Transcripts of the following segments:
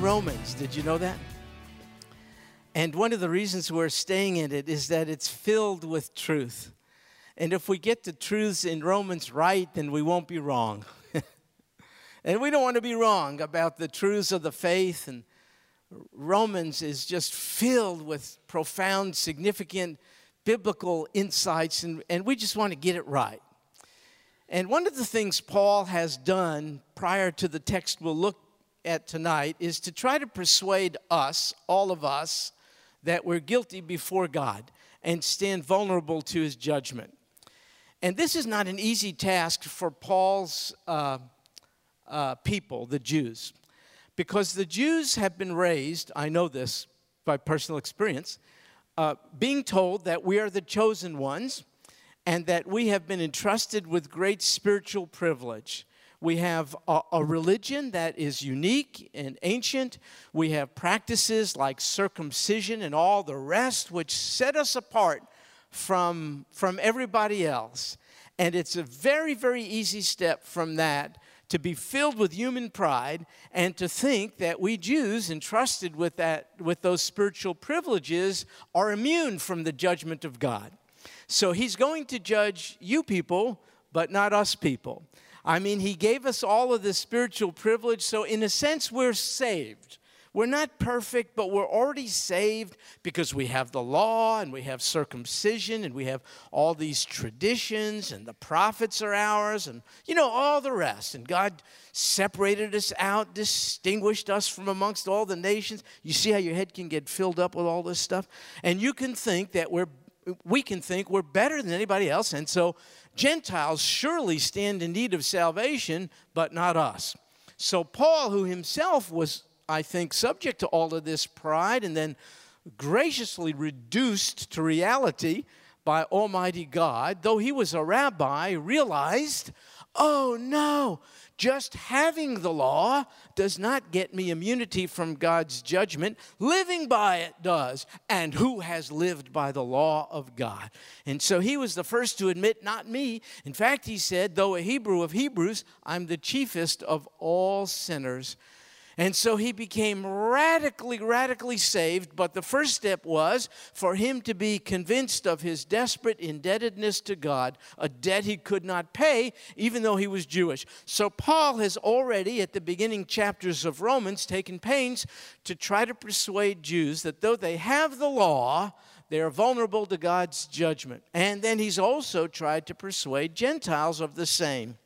Romans. Did you know that? And one of the reasons we're staying in it is that it's filled with truth. And if we get the truths in Romans right, then we won't be wrong. and we don't want to be wrong about the truths of the faith. And Romans is just filled with profound, significant biblical insights, and, and we just want to get it right. And one of the things Paul has done prior to the text we'll look at tonight is to try to persuade us, all of us, that we're guilty before God and stand vulnerable to his judgment. And this is not an easy task for Paul's uh, uh, people, the Jews, because the Jews have been raised, I know this by personal experience, uh, being told that we are the chosen ones and that we have been entrusted with great spiritual privilege. We have a, a, religion that is unique and ancient. We have practices like circumcision and all the rest, which set us apart from, from everybody else. And it's a very, very easy step from that to be filled with human pride and to think that we Jews entrusted with that with those spiritual privileges are immune from the judgment of God. So he's going to judge you people, but not us people. I mean, he gave us all of this spiritual privilege, so in a sense, we're saved. We're not perfect, but we're already saved because we have the law and we have circumcision and we have all these traditions and the prophets are ours and, you know, all the rest. And God separated us out, distinguished us from amongst all the nations. You see how your head can get filled up with all this stuff? And you can think that we're we can think we're better than anybody else. And so Gentiles surely stand in need of salvation, but not us. So Paul, who himself was I think, subject to all of this pride and then graciously reduced to reality by Almighty God, though he was a rabbi, realized, oh no, just having the law does not get me immunity from God's judgment. Living by it does. And who has lived by the law of God? And so he was the first to admit, not me. In fact, he said, though a Hebrew of Hebrews, I'm the chiefest of all sinners. And so he became radically, radically saved. But the first step was for him to be convinced of his desperate indebtedness to God, a debt he could not pay, even though he was Jewish. So Paul has already, at the beginning chapters of Romans, taken pains to try to persuade Jews that though they have the law, they are vulnerable to God's judgment. And then he's also tried to persuade Gentiles of the same.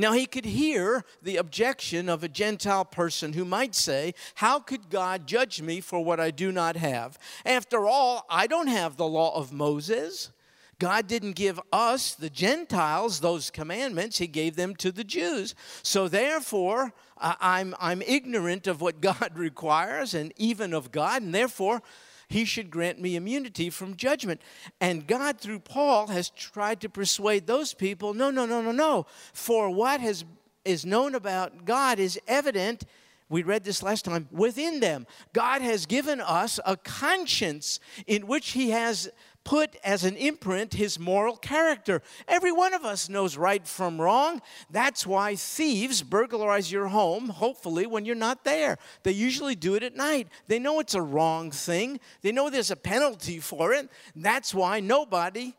Now, he could hear the objection of a Gentile person who might say, How could God judge me for what I do not have? After all, I don't have the law of Moses. God didn't give us, the Gentiles, those commandments. He gave them to the Jews. So therefore, I'm, I'm ignorant of what God requires and even of God, and therefore, he should grant me immunity from judgment. And God, through Paul, has tried to persuade those people no, no, no, no, no. For what has, is known about God is evident we read this last time within them god has given us a conscience in which he has put as an imprint his moral character. Every one of us knows right from wrong. That's why thieves burglarize your home, hopefully, when you're not there. They usually do it at night. They know it's a wrong thing, they know there's a penalty for it. That's why nobody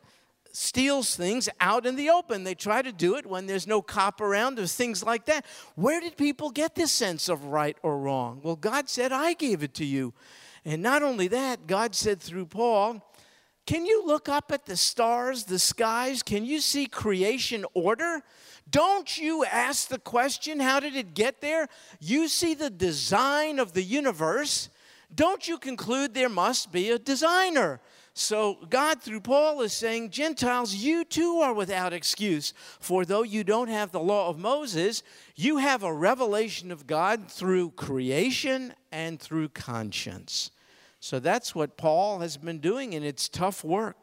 steals things out in the open. They try to do it when there's no cop around or things like that. Where did people get this sense of right or wrong? Well, God said, I gave it to you. And not only that, God said through Paul, can you look up at the stars, the skies? Can you see creation order? Don't you ask the question, how did it get there? You see the design of the universe. Don't you conclude there must be a designer? So, God, through Paul, is saying, Gentiles, you too are without excuse. For though you don't have the law of Moses, you have a revelation of God through creation and through conscience. So that's what Paul has been doing, and it's tough work.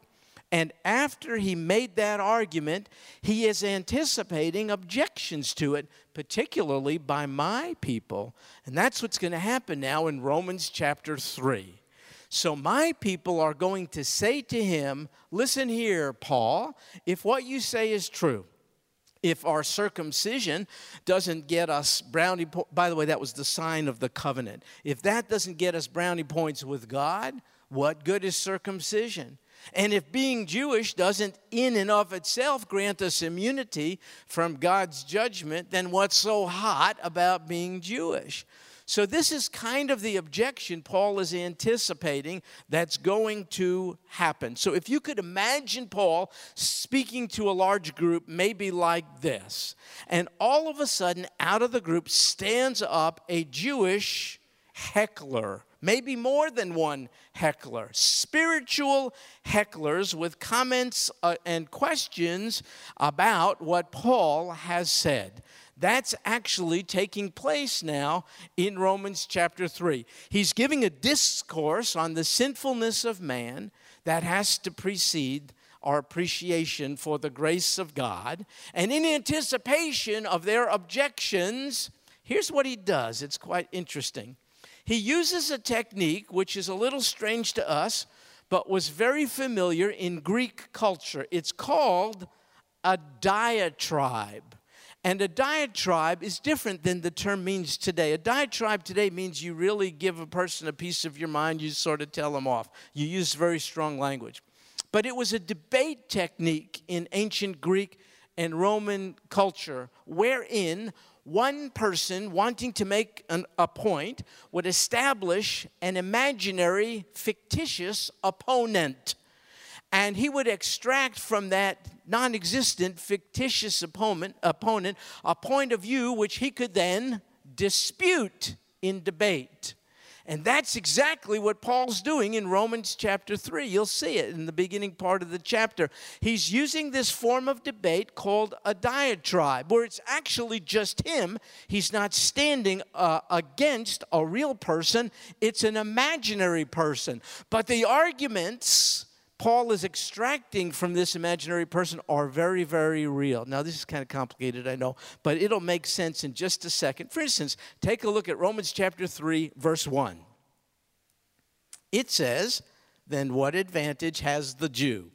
And after he made that argument, he is anticipating objections to it, particularly by my people. And that's what's going to happen now in Romans chapter 3. So my people are going to say to him, Listen here, Paul, if what you say is true, if our circumcision doesn't get us brownie po- by the way that was the sign of the covenant. If that doesn't get us brownie points with god what good is circumcision? And if being jewish doesn't in and of itself grant us immunity from god's judgment then what's so hot about being jewish so, this is kind of the objection Paul is anticipating that's going to happen. So, if you could imagine Paul speaking to a large group, maybe like this, and all of a sudden, out of the group stands up a Jewish heckler maybe more than one heckler, spiritual hecklers with comments uh, and questions about what Paul has said. That's actually taking place now in Romans chapter 3. He's giving a discourse on the sinfulness of man that has to precede our appreciation for the grace of God. And in anticipation of their objections, here's what he does. It's quite interesting. He uses a technique which is a little strange to us, but was very familiar in Greek culture. It's called a diatribe. And a diatribe is different than the term means today. A diatribe today means you really give a person a piece of your mind, you sort of tell them off. You use very strong language. But it was a debate technique in ancient Greek and Roman culture wherein one person wanting to make an, a point would establish an imaginary, fictitious opponent. And he would extract from that non existent, fictitious opponent, opponent a point of view which he could then dispute in debate. And that's exactly what Paul's doing in Romans chapter 3. You'll see it in the beginning part of the chapter. He's using this form of debate called a diatribe, where it's actually just him. He's not standing uh, against a real person, it's an imaginary person. But the arguments Paul is extracting from this imaginary person are very, very real. Now, this is kind of complicated, I know, but it'll make sense in just a second. For instance, take a look at Romans chapter 3, verse 1. It says, Then what advantage has the Jew?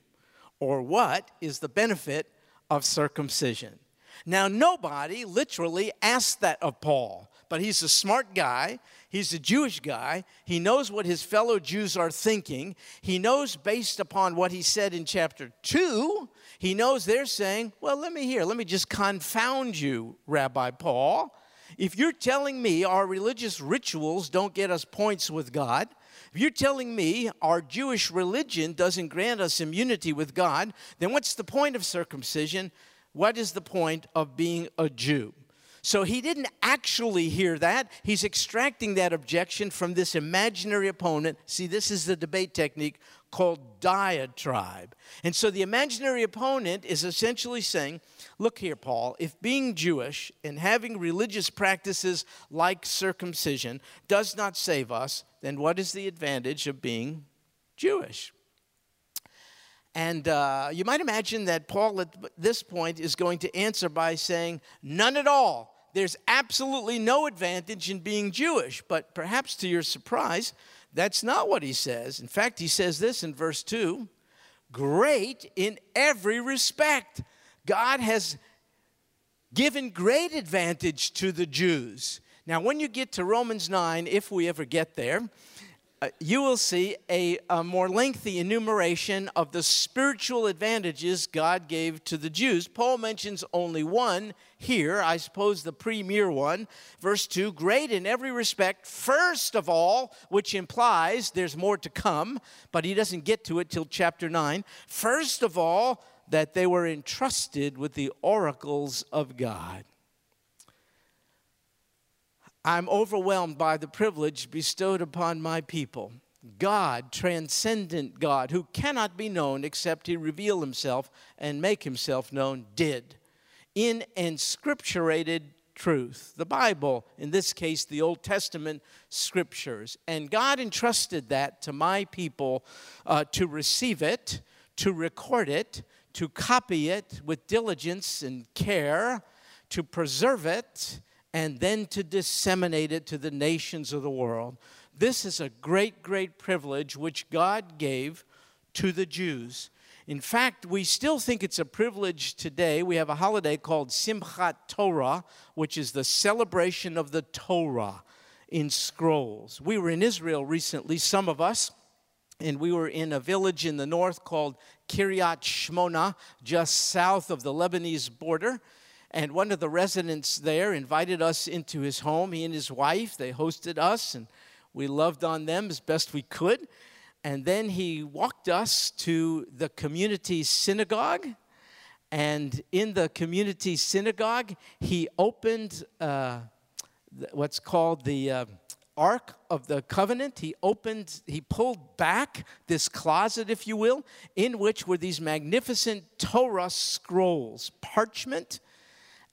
Or what is the benefit of circumcision? Now, nobody literally asked that of Paul, but he's a smart guy. He's a Jewish guy. He knows what his fellow Jews are thinking. He knows, based upon what he said in chapter 2, he knows they're saying, Well, let me hear. Let me just confound you, Rabbi Paul. If you're telling me our religious rituals don't get us points with God, if you're telling me our Jewish religion doesn't grant us immunity with God, then what's the point of circumcision? What is the point of being a Jew? So he didn't actually hear that. He's extracting that objection from this imaginary opponent. See, this is the debate technique called diatribe. And so the imaginary opponent is essentially saying, Look here, Paul, if being Jewish and having religious practices like circumcision does not save us, then what is the advantage of being Jewish? And uh, you might imagine that Paul at this point is going to answer by saying, None at all there's absolutely no advantage in being Jewish. But perhaps to your surprise, that's not what he says. In fact, he says this in verse 2 great in every respect. God has given great advantage to the Jews. Now, when you get to Romans 9, if we ever get there, uh, you will see a, a, more lengthy enumeration of the spiritual advantages God gave to the Jews. Paul mentions only one here, I suppose the premier one. Verse 2 Great in every respect, first of all, which implies there's more to come, but he doesn't get to it till chapter 9. First of all, that they were entrusted with the oracles of God. I'm overwhelmed by the privilege bestowed upon my people. God, transcendent God, who cannot be known except he reveal himself and make himself known, did. In inscripturated truth, the Bible, in this case, the Old Testament scriptures. And God entrusted that to my people uh, to receive it, to record it, to copy it with diligence and care, to preserve it and then to disseminate it to the nations of the world. This is a great, great privilege which God gave to the Jews. In fact, we still think it's a privilege today. We have a holiday called Simchat Torah, which is the celebration of the Torah in scrolls. We were in Israel recently, some of us, and we were in a village in the north called Kiryat Shmona, just south of the Lebanese border. And one of the residents there invited us into his home. He and his wife, they hosted us, and we loved on them as best we could. And then he walked us to the community synagogue. And in the community synagogue, he opened uh, what's called the uh, Ark of the Covenant. He opened, he pulled back this closet, if you will, in which were these magnificent Torah scrolls, parchment,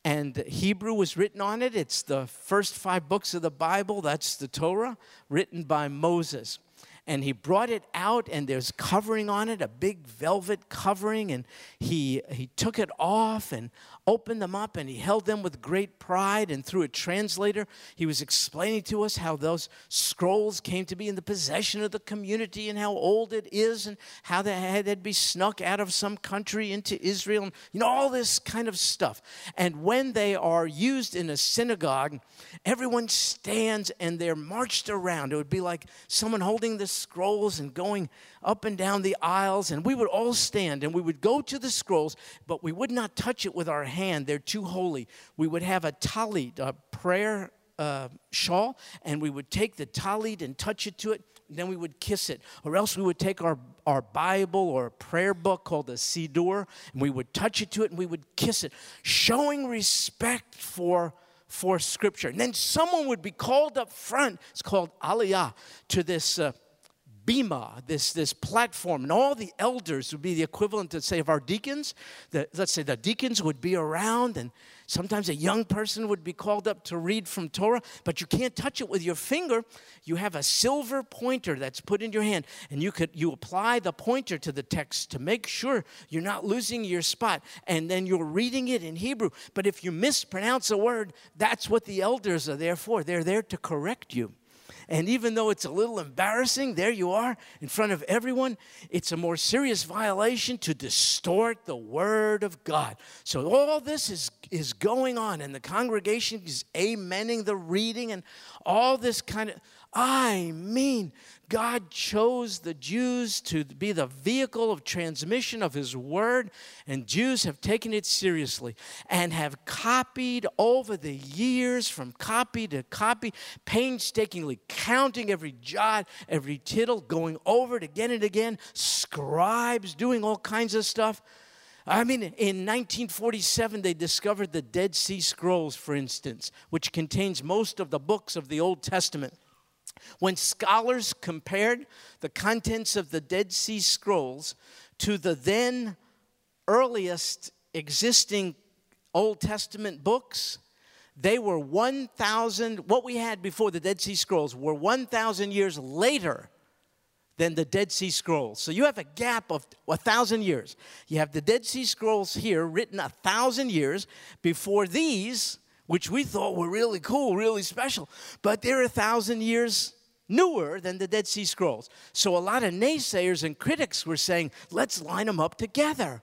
and Hebrew was written on it. It's the first five books of the Bible, that's the Torah, written by Moses and he brought it out and there's covering on it a big velvet covering and he he took it off and opened them up and he held them with great pride and through a translator he was explaining to us how those scrolls came to be in the possession of the community and how old it is and how they had to be snuck out of some country into Israel and you know all this kind of stuff. And when they are used in a synagogue everyone stands and they're marched around. It would be like someone holding this scrolls and going up and down the aisles, and we would all stand and we would go to the scrolls, but we would not touch it with our hand. They're too holy. We would have a talit, a prayer uh, shawl, and we would take the talit and touch it to it, then we would kiss it. Or else we would take our, our Bible or a prayer book called the Siddur, and we would touch it to it and we would kiss it, showing respect for for Scripture. And then someone would be called up front, it's called Aliyah, to this uh, bima, this, this platform, and all the elders would be the equivalent to, say, of our deacons. The, let's say the deacons would be around, and sometimes a young person would be called up to read from Torah, but you can't touch it with your finger. You have a silver pointer that's put in your hand, and you could you apply the pointer to the text to make sure you're not losing your spot, and then you're reading it in Hebrew. But if you mispronounce a word, that's what the elders are there for. They're there to correct you. And even though it's a little embarrassing, there you are in front of everyone, it's a more serious violation to distort the word of God. So all this is, is going on, and the congregation is amening the reading and all this kind of. I mean, God chose the Jews to be the vehicle of transmission of His word, and Jews have taken it seriously and have copied over the years from copy to copy, painstakingly counting every jot, every tittle, going over it again and again, scribes doing all kinds of stuff. I mean, in 1947, they discovered the Dead Sea Scrolls, for instance, which contains most of the books of the Old Testament. When scholars compared the contents of the Dead Sea Scrolls to the then earliest existing Old Testament books, they were 1,000, what we had before the Dead Sea Scrolls were 1,000 years later than the Dead Sea Scrolls. So you have a gap of a thousand years. You have the Dead Sea Scrolls here written a thousand years before these which we thought were really cool, really special, but they're a thousand years newer than the Dead Sea Scrolls. So a lot of naysayers and critics were saying, let's line them up together.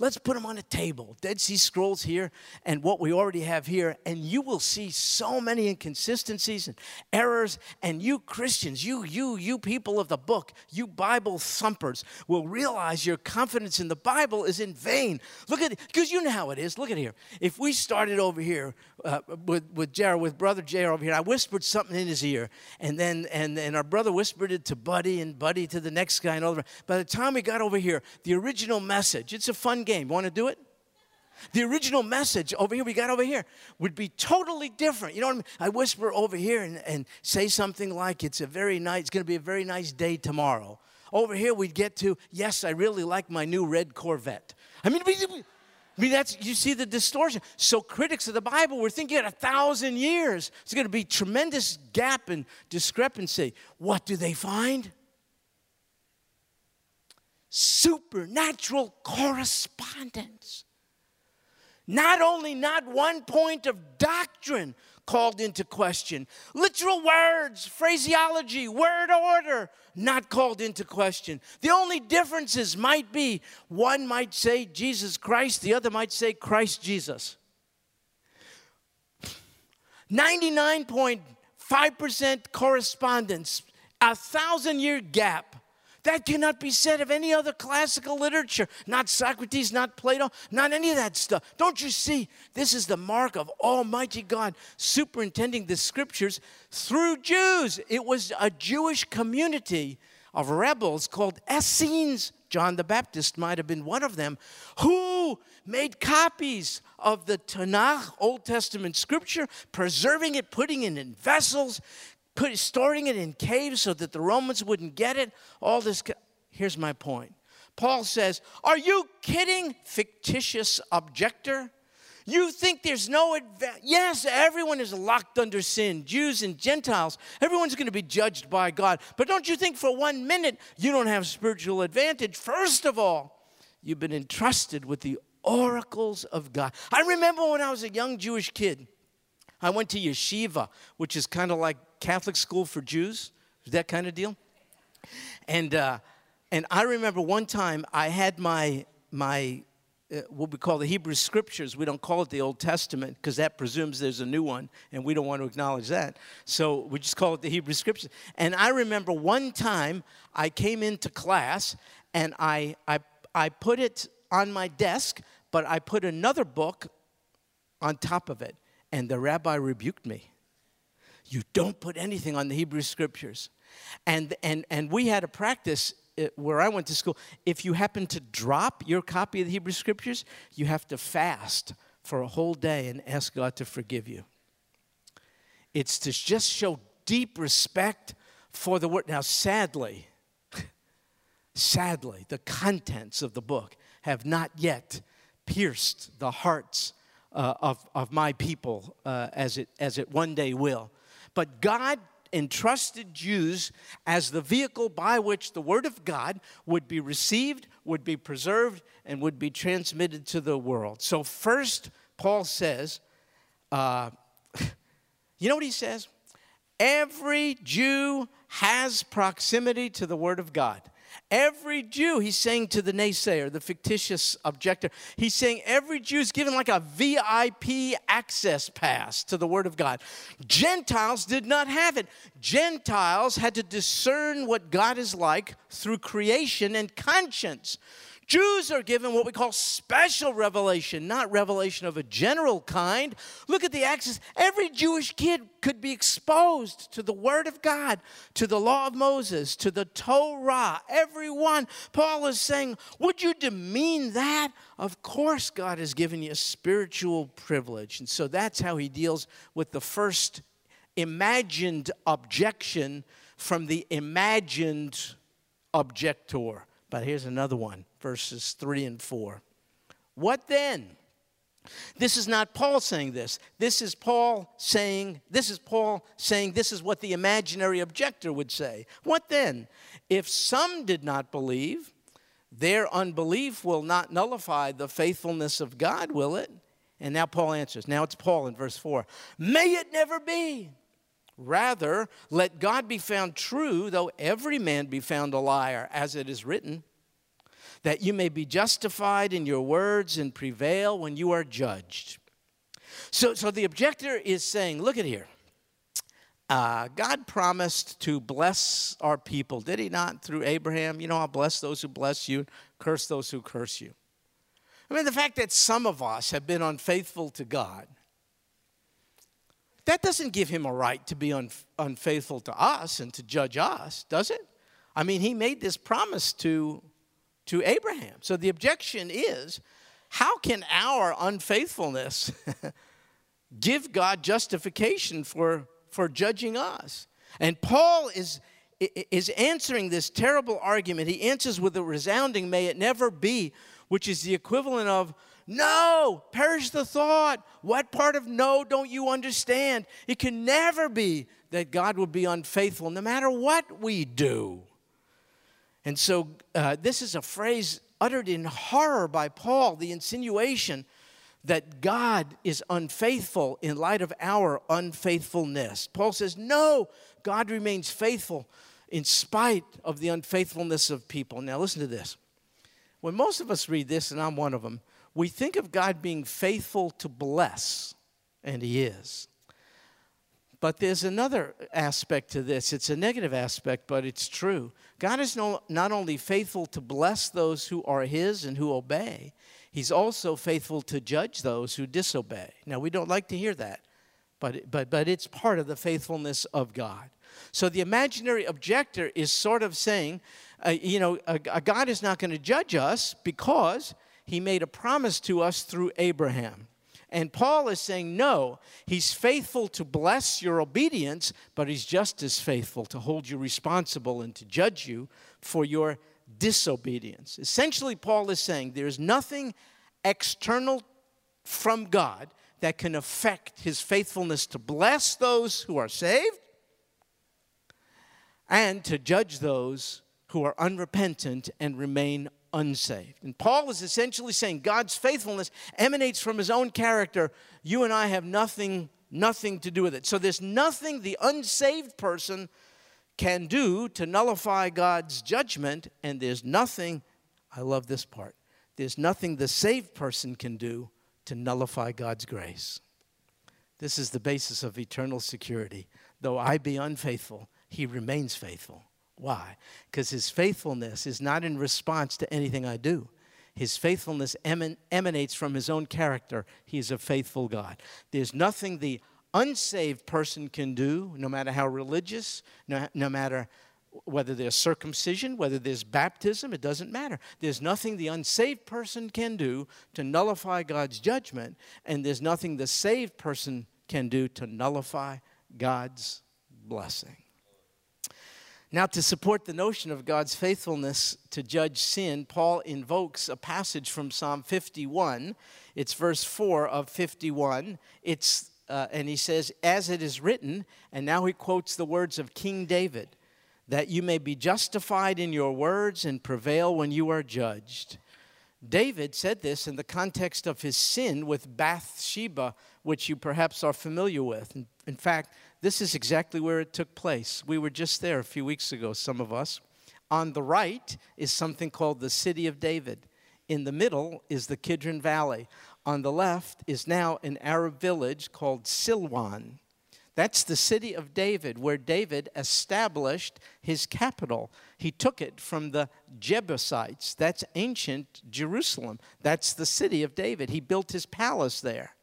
Let's put them on a table. Dead Sea Scrolls here and what we already have here, and you will see so many inconsistencies and errors. And you Christians, you, you, you people of the book, you Bible thumpers, will realize your confidence in the Bible is in vain. Look at it, because you know how it is. Look at here. If we started over here uh, with with Jared, with brother Jared over here, I whispered something in his ear, and then and and our brother whispered it to Buddy, and Buddy to the next guy, and all over. By the time we got over here, the original message. It's a fun game. Want to do it? The original message over here, we got over here, would be totally different. You know what I mean? I whisper over here and, and say something like, it's a very nice, it's going to be a very nice day tomorrow. Over here, we'd get to, yes, I really like my new red Corvette. I mean, we I mean, that's, you see the distortion. So critics of the Bible were thinking at a thousand years. It's going to be tremendous gap and discrepancy. What do they find? Supernatural correspondence. Not only not one point of doctrine called into question. Literal words, phraseology, word order, not called into question. The only differences might be one might say Jesus Christ, the other might say Christ Jesus. 99.5% correspondence, a thousand year gap. That cannot be said of any other classical literature. Not Socrates, not Plato, not any of that stuff. Don't you see? This is the mark of Almighty God superintending the scriptures through Jews. It was a Jewish community of rebels called Essenes. John the Baptist might have been one of them, who made copies of the Tanakh, Old Testament scripture, preserving it, putting it in vessels, put, storing it in caves so that the Romans wouldn't get it. All this. Here's my point. Paul says, Are you kidding, fictitious objector? You think there's no advantage? Yes, everyone is locked under sin, Jews and Gentiles. Everyone's going to be judged by God. But don't you think for one minute you don't have spiritual advantage? First of all, you've been entrusted with the oracles of God. I remember when I was a young Jewish kid, I went to yeshiva, which is kind of like Catholic school for Jews, that kind of deal. And, uh, and I remember one time I had my, my uh, what we call the Hebrew Scriptures. We don't call it the Old Testament because that presumes there's a new one, and we don't want to acknowledge that. So we just call it the Hebrew Scriptures. And I remember one time I came into class and I, I, I put it on my desk, but I put another book on top of it, and the rabbi rebuked me. You don't put anything on the Hebrew Scriptures. And, and, and we had a practice where I went to school, if you happen to drop your copy of the Hebrew Scriptures, you have to fast for a whole day and ask God to forgive you. It's to just show deep respect for the Word. Now, sadly, sadly, the contents of the book have not yet pierced the hearts uh, of, of my people uh, as, it, as it one day will. But God entrusted Jews as the vehicle by which the Word of God would be received, would be preserved, and would be transmitted to the world. So, first, Paul says, uh, you know what he says? Every Jew has proximity to the Word of God. Every Jew, he's saying to the naysayer, the fictitious objector, he's saying every Jew is given like a VIP access pass to the Word of God. Gentiles did not have it. Gentiles had to discern what God is like through creation and conscience. Jews are given what we call special revelation, not revelation of a general kind. Look at the access. Every Jewish kid could be exposed to the Word of God, to the law of Moses, to the Torah. Everyone. Paul is saying, Would you demean that? Of course, God has given you a spiritual privilege. And so that's how he deals with the first imagined objection from the imagined objector. But here's another one verses 3 and 4. What then? This is not Paul saying this. This is Paul saying, this is Paul saying, this is what the imaginary objector would say. What then? If some did not believe, their unbelief will not nullify the faithfulness of God, will it? And now Paul answers. Now it's Paul in verse 4. May it never be. Rather, let God be found true, though every man be found a liar, as it is written, that you may be justified in your words and prevail when you are judged. So, so the objector is saying, look at here. Uh, God promised to bless our people, did He not, through Abraham? You know, I'll bless those who bless you, curse those who curse you. I mean, the fact that some of us have been unfaithful to God that doesn't give him a right to be un- unfaithful to us and to judge us, does it? I mean, he made this promise to, to Abraham. So the objection is how can our unfaithfulness give God justification for, for judging us? And Paul is, is answering this terrible argument. He answers with a resounding, may it never be, which is the equivalent of, no, perish the thought. What part of no don't you understand? It can never be that God will be unfaithful no matter what we do. And so, uh, this is a phrase uttered in horror by Paul, the insinuation that God is unfaithful in light of our unfaithfulness. Paul says, No, God remains faithful in spite of the unfaithfulness of people. Now, listen to this. When most of us read this, and I'm one of them, we think of God being faithful to bless, and He is. But there's another aspect to this. It's a negative aspect, but it's true. God is no, not only faithful to bless those who are His and who obey, He's also faithful to judge those who disobey. Now, we don't like to hear that, but, but, but it's part of the faithfulness of God. So the imaginary objector is sort of saying, uh, you know, a, God is not going to judge us because He made a promise to us through Abraham. And Paul is saying, no, he's faithful to bless your obedience, but he's just as faithful to hold you responsible and to judge you for your disobedience. Essentially, Paul is saying there's nothing external from God that can affect his faithfulness to bless those who are saved and to judge those who are unrepentant and remain unsaved. And Paul is essentially saying God's faithfulness emanates from his own character. You and I have nothing nothing to do with it. So there's nothing the unsaved person can do to nullify God's judgment and there's nothing I love this part. There's nothing the saved person can do to nullify God's grace. This is the basis of eternal security. Though I be unfaithful, he remains faithful. Why? Because his faithfulness is not in response to anything I do. His faithfulness eman- emanates from his own character. He is a faithful God. There's nothing the unsaved person can do, no matter how religious, no, no matter whether there's circumcision, whether there's baptism, it doesn't matter. There's nothing the unsaved person can do to nullify God's judgment, and there's nothing the saved person can do to nullify God's blessing. Now, to support the notion of God's faithfulness to judge sin, Paul invokes a passage from Psalm 51. It's verse 4 of 51. It's, uh, and he says, As it is written, and now he quotes the words of King David, that you may be justified in your words and prevail when you are judged. David said this in the context of his sin with Bathsheba, which you perhaps are familiar with. In fact, this is exactly where it took place. We were just there a few weeks ago, some of us. On the right is something called the City of David. In the middle is the Kidron Valley. On the left is now an Arab village called Silwan. That's the city of David, where David established his capital. He took it from the Jebusites. That's ancient Jerusalem. That's the city of David. He built his palace there.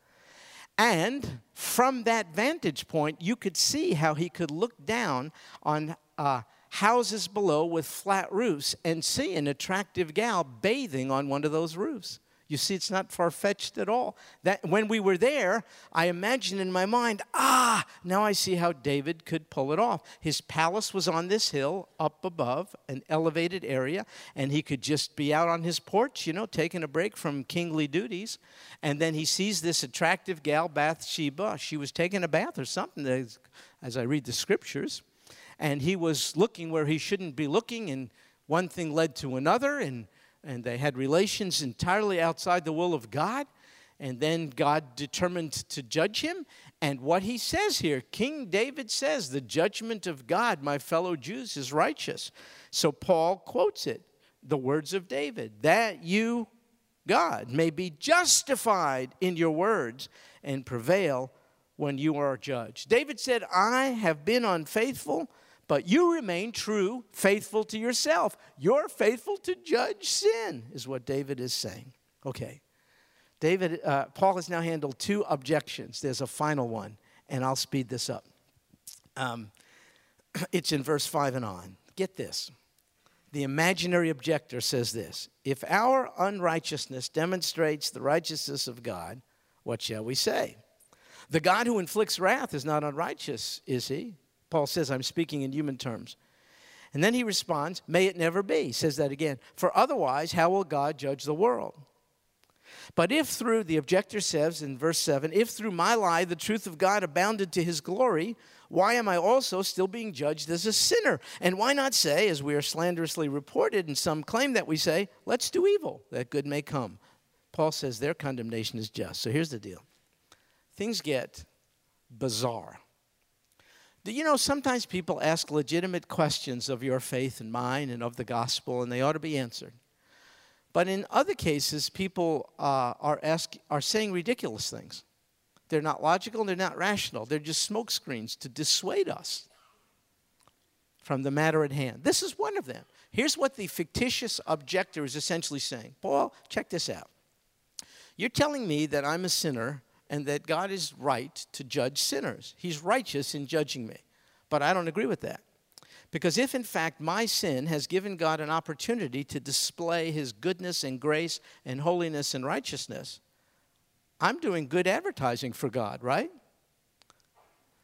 And from that vantage point, you could see how he could look down on uh, houses below with flat roofs and see an attractive gal bathing on one of those roofs. You see, it's not far fetched at all. That when we were there, I imagined in my mind, ah, now I see how David could pull it off. His palace was on this hill up above, an elevated area, and he could just be out on his porch, you know, taking a break from kingly duties. And then he sees this attractive gal, Bathsheba. She was taking a bath or something, as, as I read the scriptures. And he was looking where he shouldn't be looking, and one thing led to another, and and they had relations entirely outside the will of God. And then God determined to judge him. And what he says here, King David says, The judgment of God, my fellow Jews, is righteous. So Paul quotes it, the words of David, that you, God, may be justified in your words and prevail when you are judged. David said, I have been unfaithful but you remain true, faithful to yourself. You're faithful to judge sin, is what David is saying. Okay. David, uh, Paul has now handled two objections. There's a final one, and I'll speed this up. Um, it's in verse 5 and on. Get this. The imaginary objector says this If our unrighteousness demonstrates the righteousness of God, what shall we say? The God who inflicts wrath is not unrighteous, is he? Paul says, I'm speaking in human terms. And then he responds, May it never be. He says that again. For otherwise, how will God judge the world? But if through, the objector says in verse 7, if through my lie the truth of God abounded to his glory, why am I also still being judged as a sinner? And why not say, as we are slanderously reported, and some claim that we say, let's do evil, that good may come? Paul says their condemnation is just. So here's the deal things get bizarre. Do you know sometimes people ask legitimate questions of your faith and mine and of the gospel, and they ought to be answered. But in other cases, people uh, are, ask, are saying ridiculous things. They're not logical, they're not rational. They're just smokescreens to dissuade us from the matter at hand. This is one of them. Here's what the fictitious objector is essentially saying Paul, check this out. You're telling me that I'm a sinner and that God is right to judge sinners. He's righteous in judging me. But I don't agree with that. Because if in fact my sin has given God an opportunity to display his goodness and grace and holiness and righteousness, I'm doing good advertising for God, right?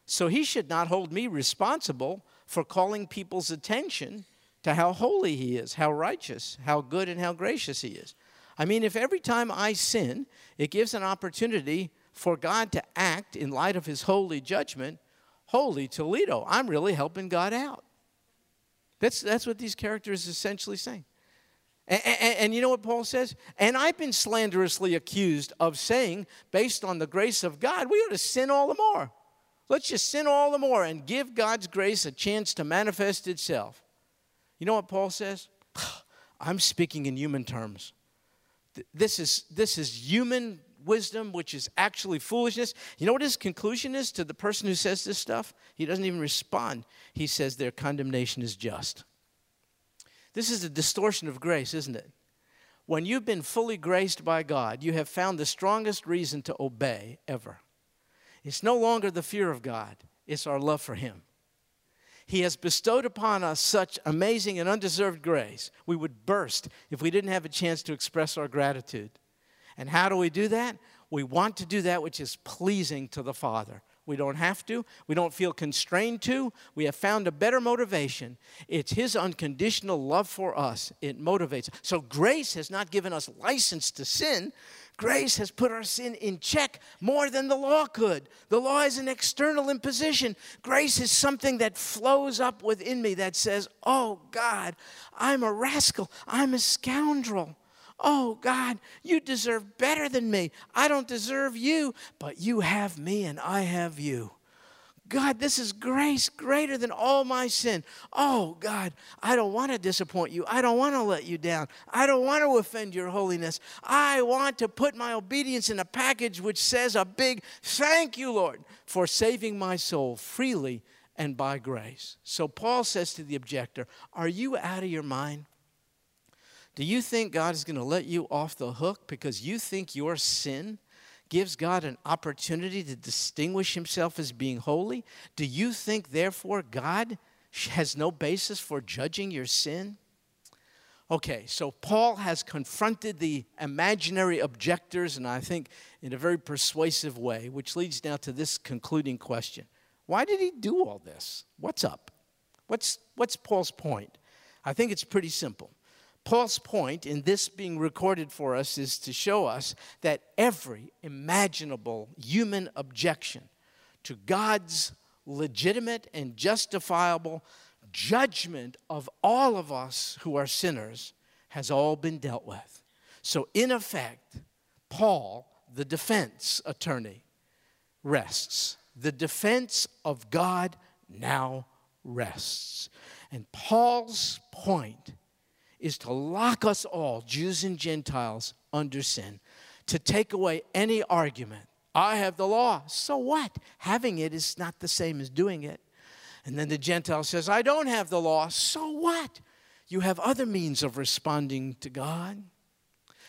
So he should not hold me responsible for calling people's attention to how holy he is, how righteous, how good, and how gracious he is. I mean, if every time I sin, it gives an opportunity for God to act in light of his holy judgment, holy Toledo, I'm really helping God out. That's, that's what these characters essentially saying. And, and, and, you know what Paul says? And I've been slanderously accused of saying, based on the grace of God, we ought to sin all the more. Let's just sin all the more and give God's grace a chance to manifest itself. You know what Paul says? I'm speaking in human terms. This is, this is human wisdom, which is actually foolishness. You know what his conclusion is to the person who says this stuff? He doesn't even respond. He says their condemnation is just. This is a distortion of grace, isn't it? When you've been fully graced by God, you have found the strongest reason to obey ever. It's no longer the fear of God, it's our love for Him. He has bestowed upon us such amazing and undeserved grace, we would burst if we didn't have a chance to express our gratitude. And how do we do that? We want to do that which is pleasing to the Father. We don't have to. We don't feel constrained to. We have found a better motivation. It's His unconditional love for us. It motivates. So grace has not given us license to sin. Grace has put our sin in check more than the law could. The law is an external imposition. Grace is something that flows up within me that says, Oh God, I'm a rascal. I'm a scoundrel. Oh, God, you deserve better than me. I don't deserve you, but you have me and I have you. God, this is grace greater than all my sin. Oh, God, I don't want to disappoint you. I don't want to let you down. I don't want to offend your holiness. I want to put my obedience in a package which says a big thank you, Lord, for saving my soul freely and by grace. So Paul says to the objector, Are you out of your mind? Do you think God is going to let you off the hook because you think your sin gives God an opportunity to distinguish himself as being holy? Do you think, therefore, God has no basis for judging your sin? Okay, so Paul has confronted the imaginary objectors, and I think in a very persuasive way, which leads now to this concluding question Why did he do all this? What's up? What's, what's Paul's point? I think it's pretty simple. Paul's point in this being recorded for us is to show us that every imaginable human objection to God's legitimate and justifiable judgment of all of us who are sinners has all been dealt with. So, in effect, Paul, the defense attorney, rests. The defense of God now rests. And Paul's point is to lock us all, Jews and Gentiles, under sin, to take away any argument. I have the law. So what? Having it is not the same as doing it. And then the Gentile says, I don't have the law. So what? You have other means of responding to God.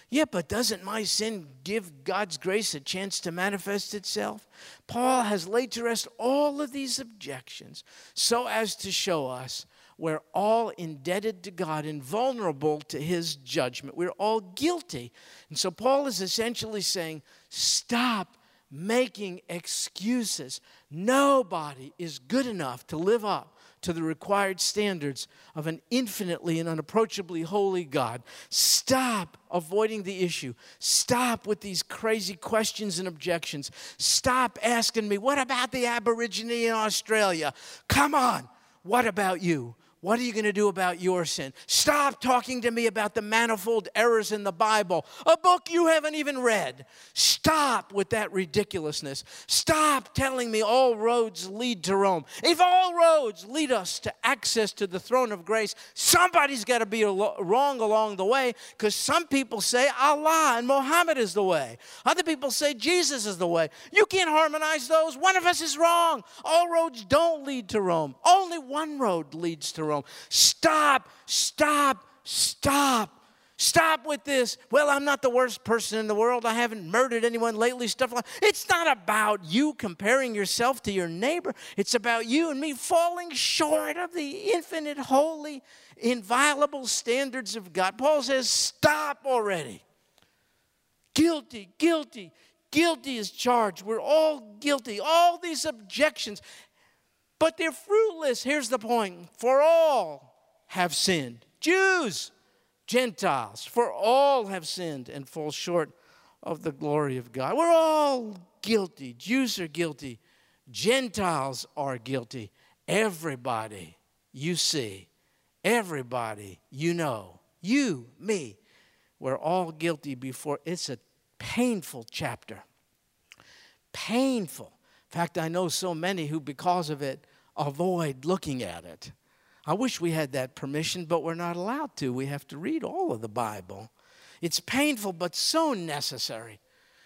Yeah, but doesn't my sin give God's grace a chance to manifest itself? Paul has laid to rest all of these objections so as to show us we're all indebted to God and vulnerable to His judgment. We're all guilty. And so Paul is essentially saying, stop making excuses. Nobody is good enough to live up to the required standards of an infinitely and unapproachably holy God. Stop avoiding the issue. Stop with these crazy questions and objections. Stop asking me, what about the Aborigine in Australia? Come on, what about you? What are you going to do about your sin? Stop talking to me about the manifold errors in the Bible, a book you haven't even read. Stop with that ridiculousness. Stop telling me all roads lead to Rome. If all roads lead us to access to the throne of grace, somebody's got to be wrong along the way because some people say Allah and Muhammad is the way. Other people say Jesus is the way. You can't harmonize those. One of us is wrong. All roads don't lead to Rome, only one road leads to Rome. Stop, stop, stop. Stop with this. Well, I'm not the worst person in the world. I haven't murdered anyone lately. Stuff like it's not about you comparing yourself to your neighbor. It's about you and me falling short of the infinite, holy, inviolable standards of God. Paul says, "Stop already." Guilty, guilty, guilty is charged. We're all guilty. All these objections but they're fruitless. Here's the point for all have sinned Jews, Gentiles, for all have sinned and fall short of the glory of God. We're all guilty. Jews are guilty, Gentiles are guilty. Everybody you see, everybody you know, you, me, we're all guilty before. It's a painful chapter. Painful. In fact, I know so many who, because of it, avoid looking at it. I wish we had that permission, but we're not allowed to. We have to read all of the Bible. It's painful, but so necessary.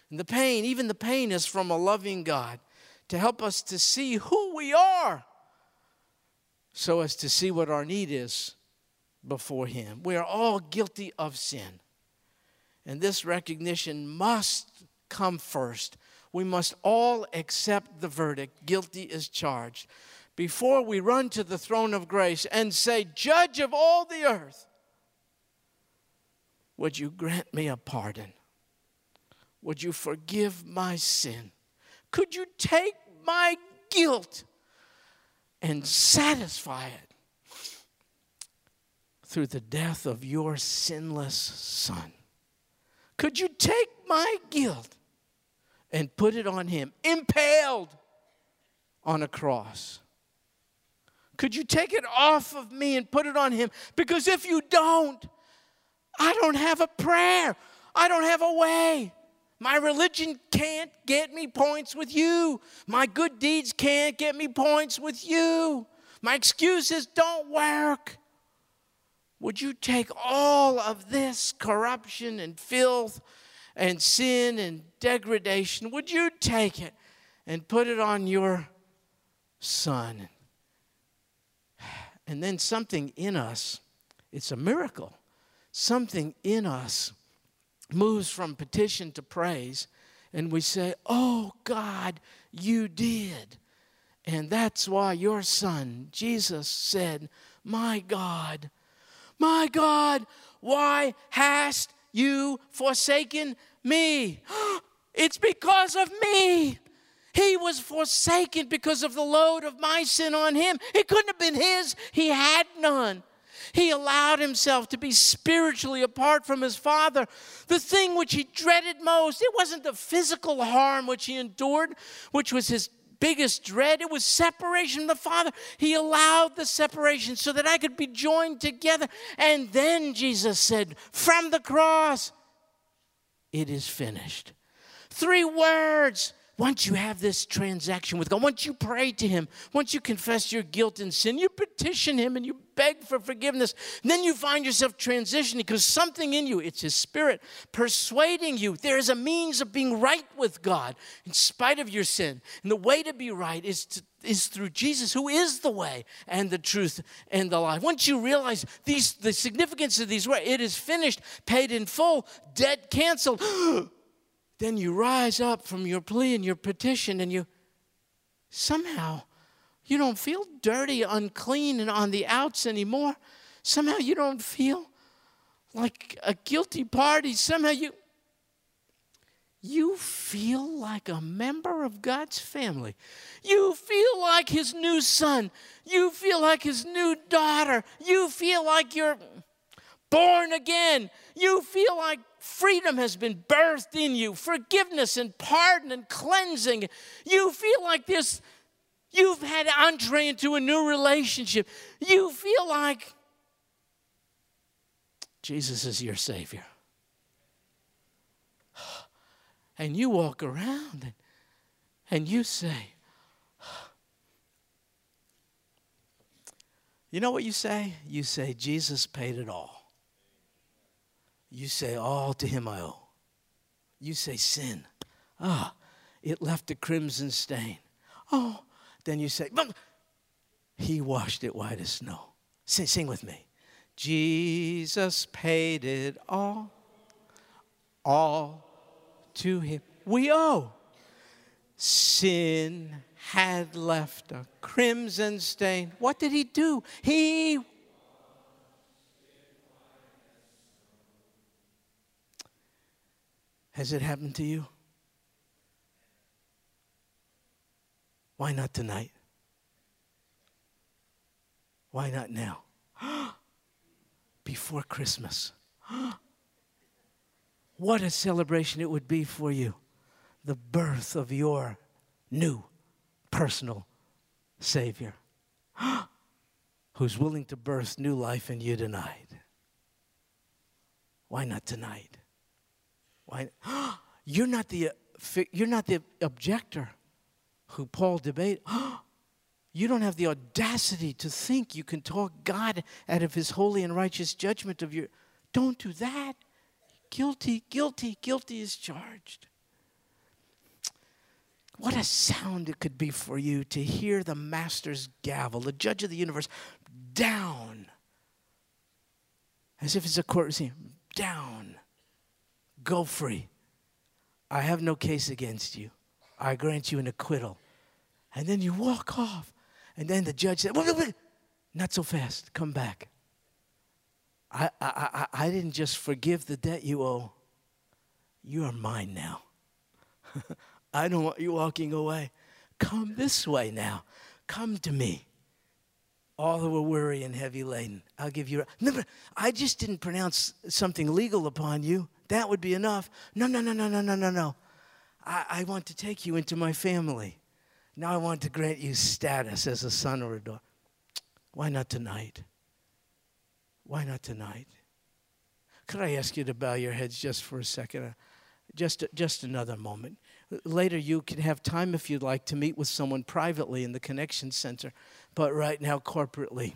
And the pain, even the pain, is from a loving God to help us to see who we are so as to see what our need is before Him. We are all guilty of sin. And this recognition must come first. We must all accept the verdict guilty is charged before we run to the throne of grace and say, Judge of all the earth, would you grant me a pardon? Would you forgive my sin? Could you take my guilt and satisfy it through the death of your sinless Son? Could you take my guilt and put it on Him, impaled on a cross? Could you take it off of me and put it on him? Because if you don't, I don't have a prayer. I don't have a way. My religion can't get me points with you. My good deeds can't get me points with you. My excuses don't work. Would you take all of this corruption and filth and sin and degradation? Would you take it and put it on your son? And then something in us, it's a miracle, something in us moves from petition to praise, and we say, Oh God, you did. And that's why your son, Jesus, said, My God, my God, why hast you forsaken me? It's because of me. He was forsaken because of the load of my sin on him. It couldn't have been his, he had none. He allowed himself to be spiritually apart from his father. The thing which he dreaded most, it wasn't the physical harm which he endured, which was his biggest dread. It was separation from the Father. He allowed the separation so that I could be joined together. And then Jesus said, from the cross, it is finished. Three words once you have this transaction with God, once you pray to Him, once you confess your guilt and sin, you petition Him and you beg for forgiveness, then you find yourself transitioning because something in you, it's His Spirit, persuading you there is a means of being right with God in spite of your sin. And the way to be right is to is through Jesus, who is the way and the truth and the life. Once you realize these, the significance of these words, it is finished, paid in full, debt canceled. then you rise up from your plea and your petition and you somehow you don't feel dirty, unclean, and on the outs anymore. Somehow you don't feel like a guilty party. Somehow you you feel like a member of God's family. You feel like his new son. You feel like his new daughter. You feel like you're born again. You feel like freedom has been birthed in you, forgiveness and pardon and cleansing. You feel like this You've had entree into a new relationship. You feel like Jesus is your Savior. And you walk around and, and you say, You know what you say? You say, Jesus paid it all. You say, All to him I owe. You say, Sin. Ah, it left a crimson stain. Oh, then you say, He washed it white as snow. Sing, sing with me. Jesus paid it all, all to him. We owe. Sin had left a crimson stain. What did he do? He Has it happened to you? Why not tonight? Why not now? Before Christmas. what a celebration it would be for you. The birth of your new personal Savior who's willing to birth new life in you tonight. Why not tonight? Why? You're not the, uh, you're not the objector who Paul debated. You don't have the audacity to think you can talk God out of his holy and righteous judgment of your. Don't do that. Guilty, guilty, guilty is charged. What a sound it could be for you to hear the master's gavel, the judge of the universe, down. As if it's a court scene. Down. Go free. I have no case against you. I grant you an acquittal. And then you walk off. And then the judge said, wait, wait, wait. Not so fast. Come back. I, I, I, I didn't just forgive the debt you owe. You are mine now. I don't want you walking away. Come this way now. Come to me. All who are weary and heavy laden, I'll give you. No, I just didn't pronounce something legal upon you. That would be enough. No, no, no, no, no, no, no, no. I, I want to take you into my family. Now I want to grant you status as a son or a daughter. Why not tonight? Why not tonight? Could I ask you to bow your heads just for a second? Uh, just, just another moment. Later, you can have time if you'd like to meet with someone privately in the Connection Center, but right now, corporately.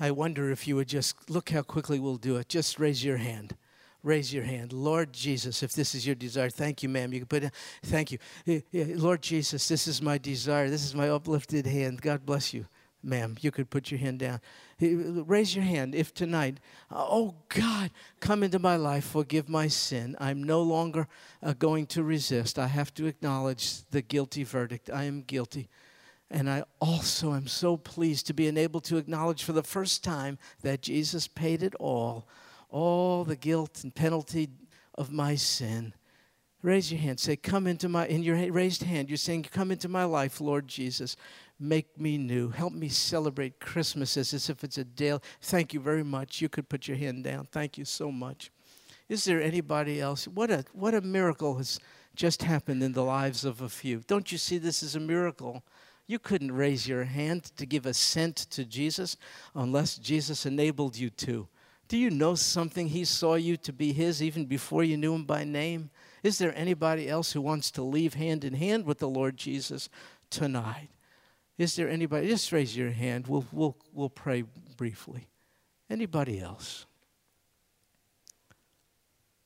I wonder if you would just look how quickly we'll do it. Just raise your hand. Raise your hand. Lord Jesus, if this is your desire, thank you, ma'am. You can put it, thank you. Eh, eh, Lord Jesus, this is my desire. This is my uplifted hand. God bless you ma'am, you could put your hand down. Eh, raise your hand if tonight, oh God, come into my life, forgive my sin. I'm no longer uh, going to resist. I have to acknowledge the guilty verdict. I am guilty. And I also am so pleased to be enabled to acknowledge for the first time that Jesus paid it all, all the guilt and penalty of my sin. Raise your hand. Say, Come into my, in your raised hand, you're saying, Come into my life, Lord Jesus. Make me new. Help me celebrate Christmas as if it's a day. Thank you very much. You could put your hand down. Thank you so much. Is there anybody else? What a, what a miracle has just happened in the lives of a few. Don't you see this as a miracle? You couldn't raise your hand to give a cent to Jesus unless Jesus enabled you to. Do you know something? He saw you to be His even before you knew Him by name. Is there anybody else who wants to leave hand in hand with the Lord Jesus tonight? Is there anybody? Just raise your hand. We'll, we'll, we'll pray briefly. Anybody else?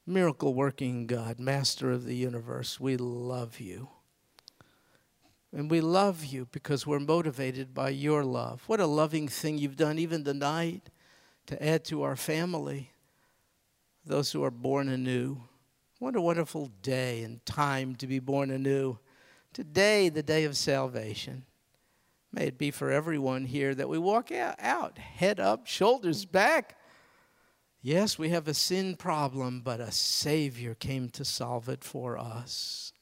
Miracle working God, Master of the universe, we love you. And we love you because we're motivated by your love. What a loving thing you've done, even tonight, to add to our family those who are born anew. What a wonderful day and time to be born anew. Today, the day of salvation. May it be for everyone here that we walk out, head up, shoulders back. Yes, we have a sin problem, but a Savior came to solve it for us.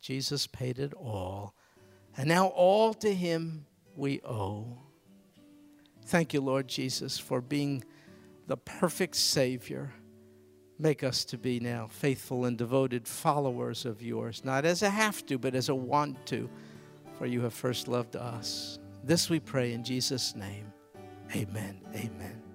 Jesus paid it all. And now all to Him we owe. Thank you, Lord Jesus, for being the perfect Savior. Make us to be now faithful and devoted followers of yours, not as a have to, but as a want to for you have first loved us. This we pray in Jesus' name. Amen. Amen.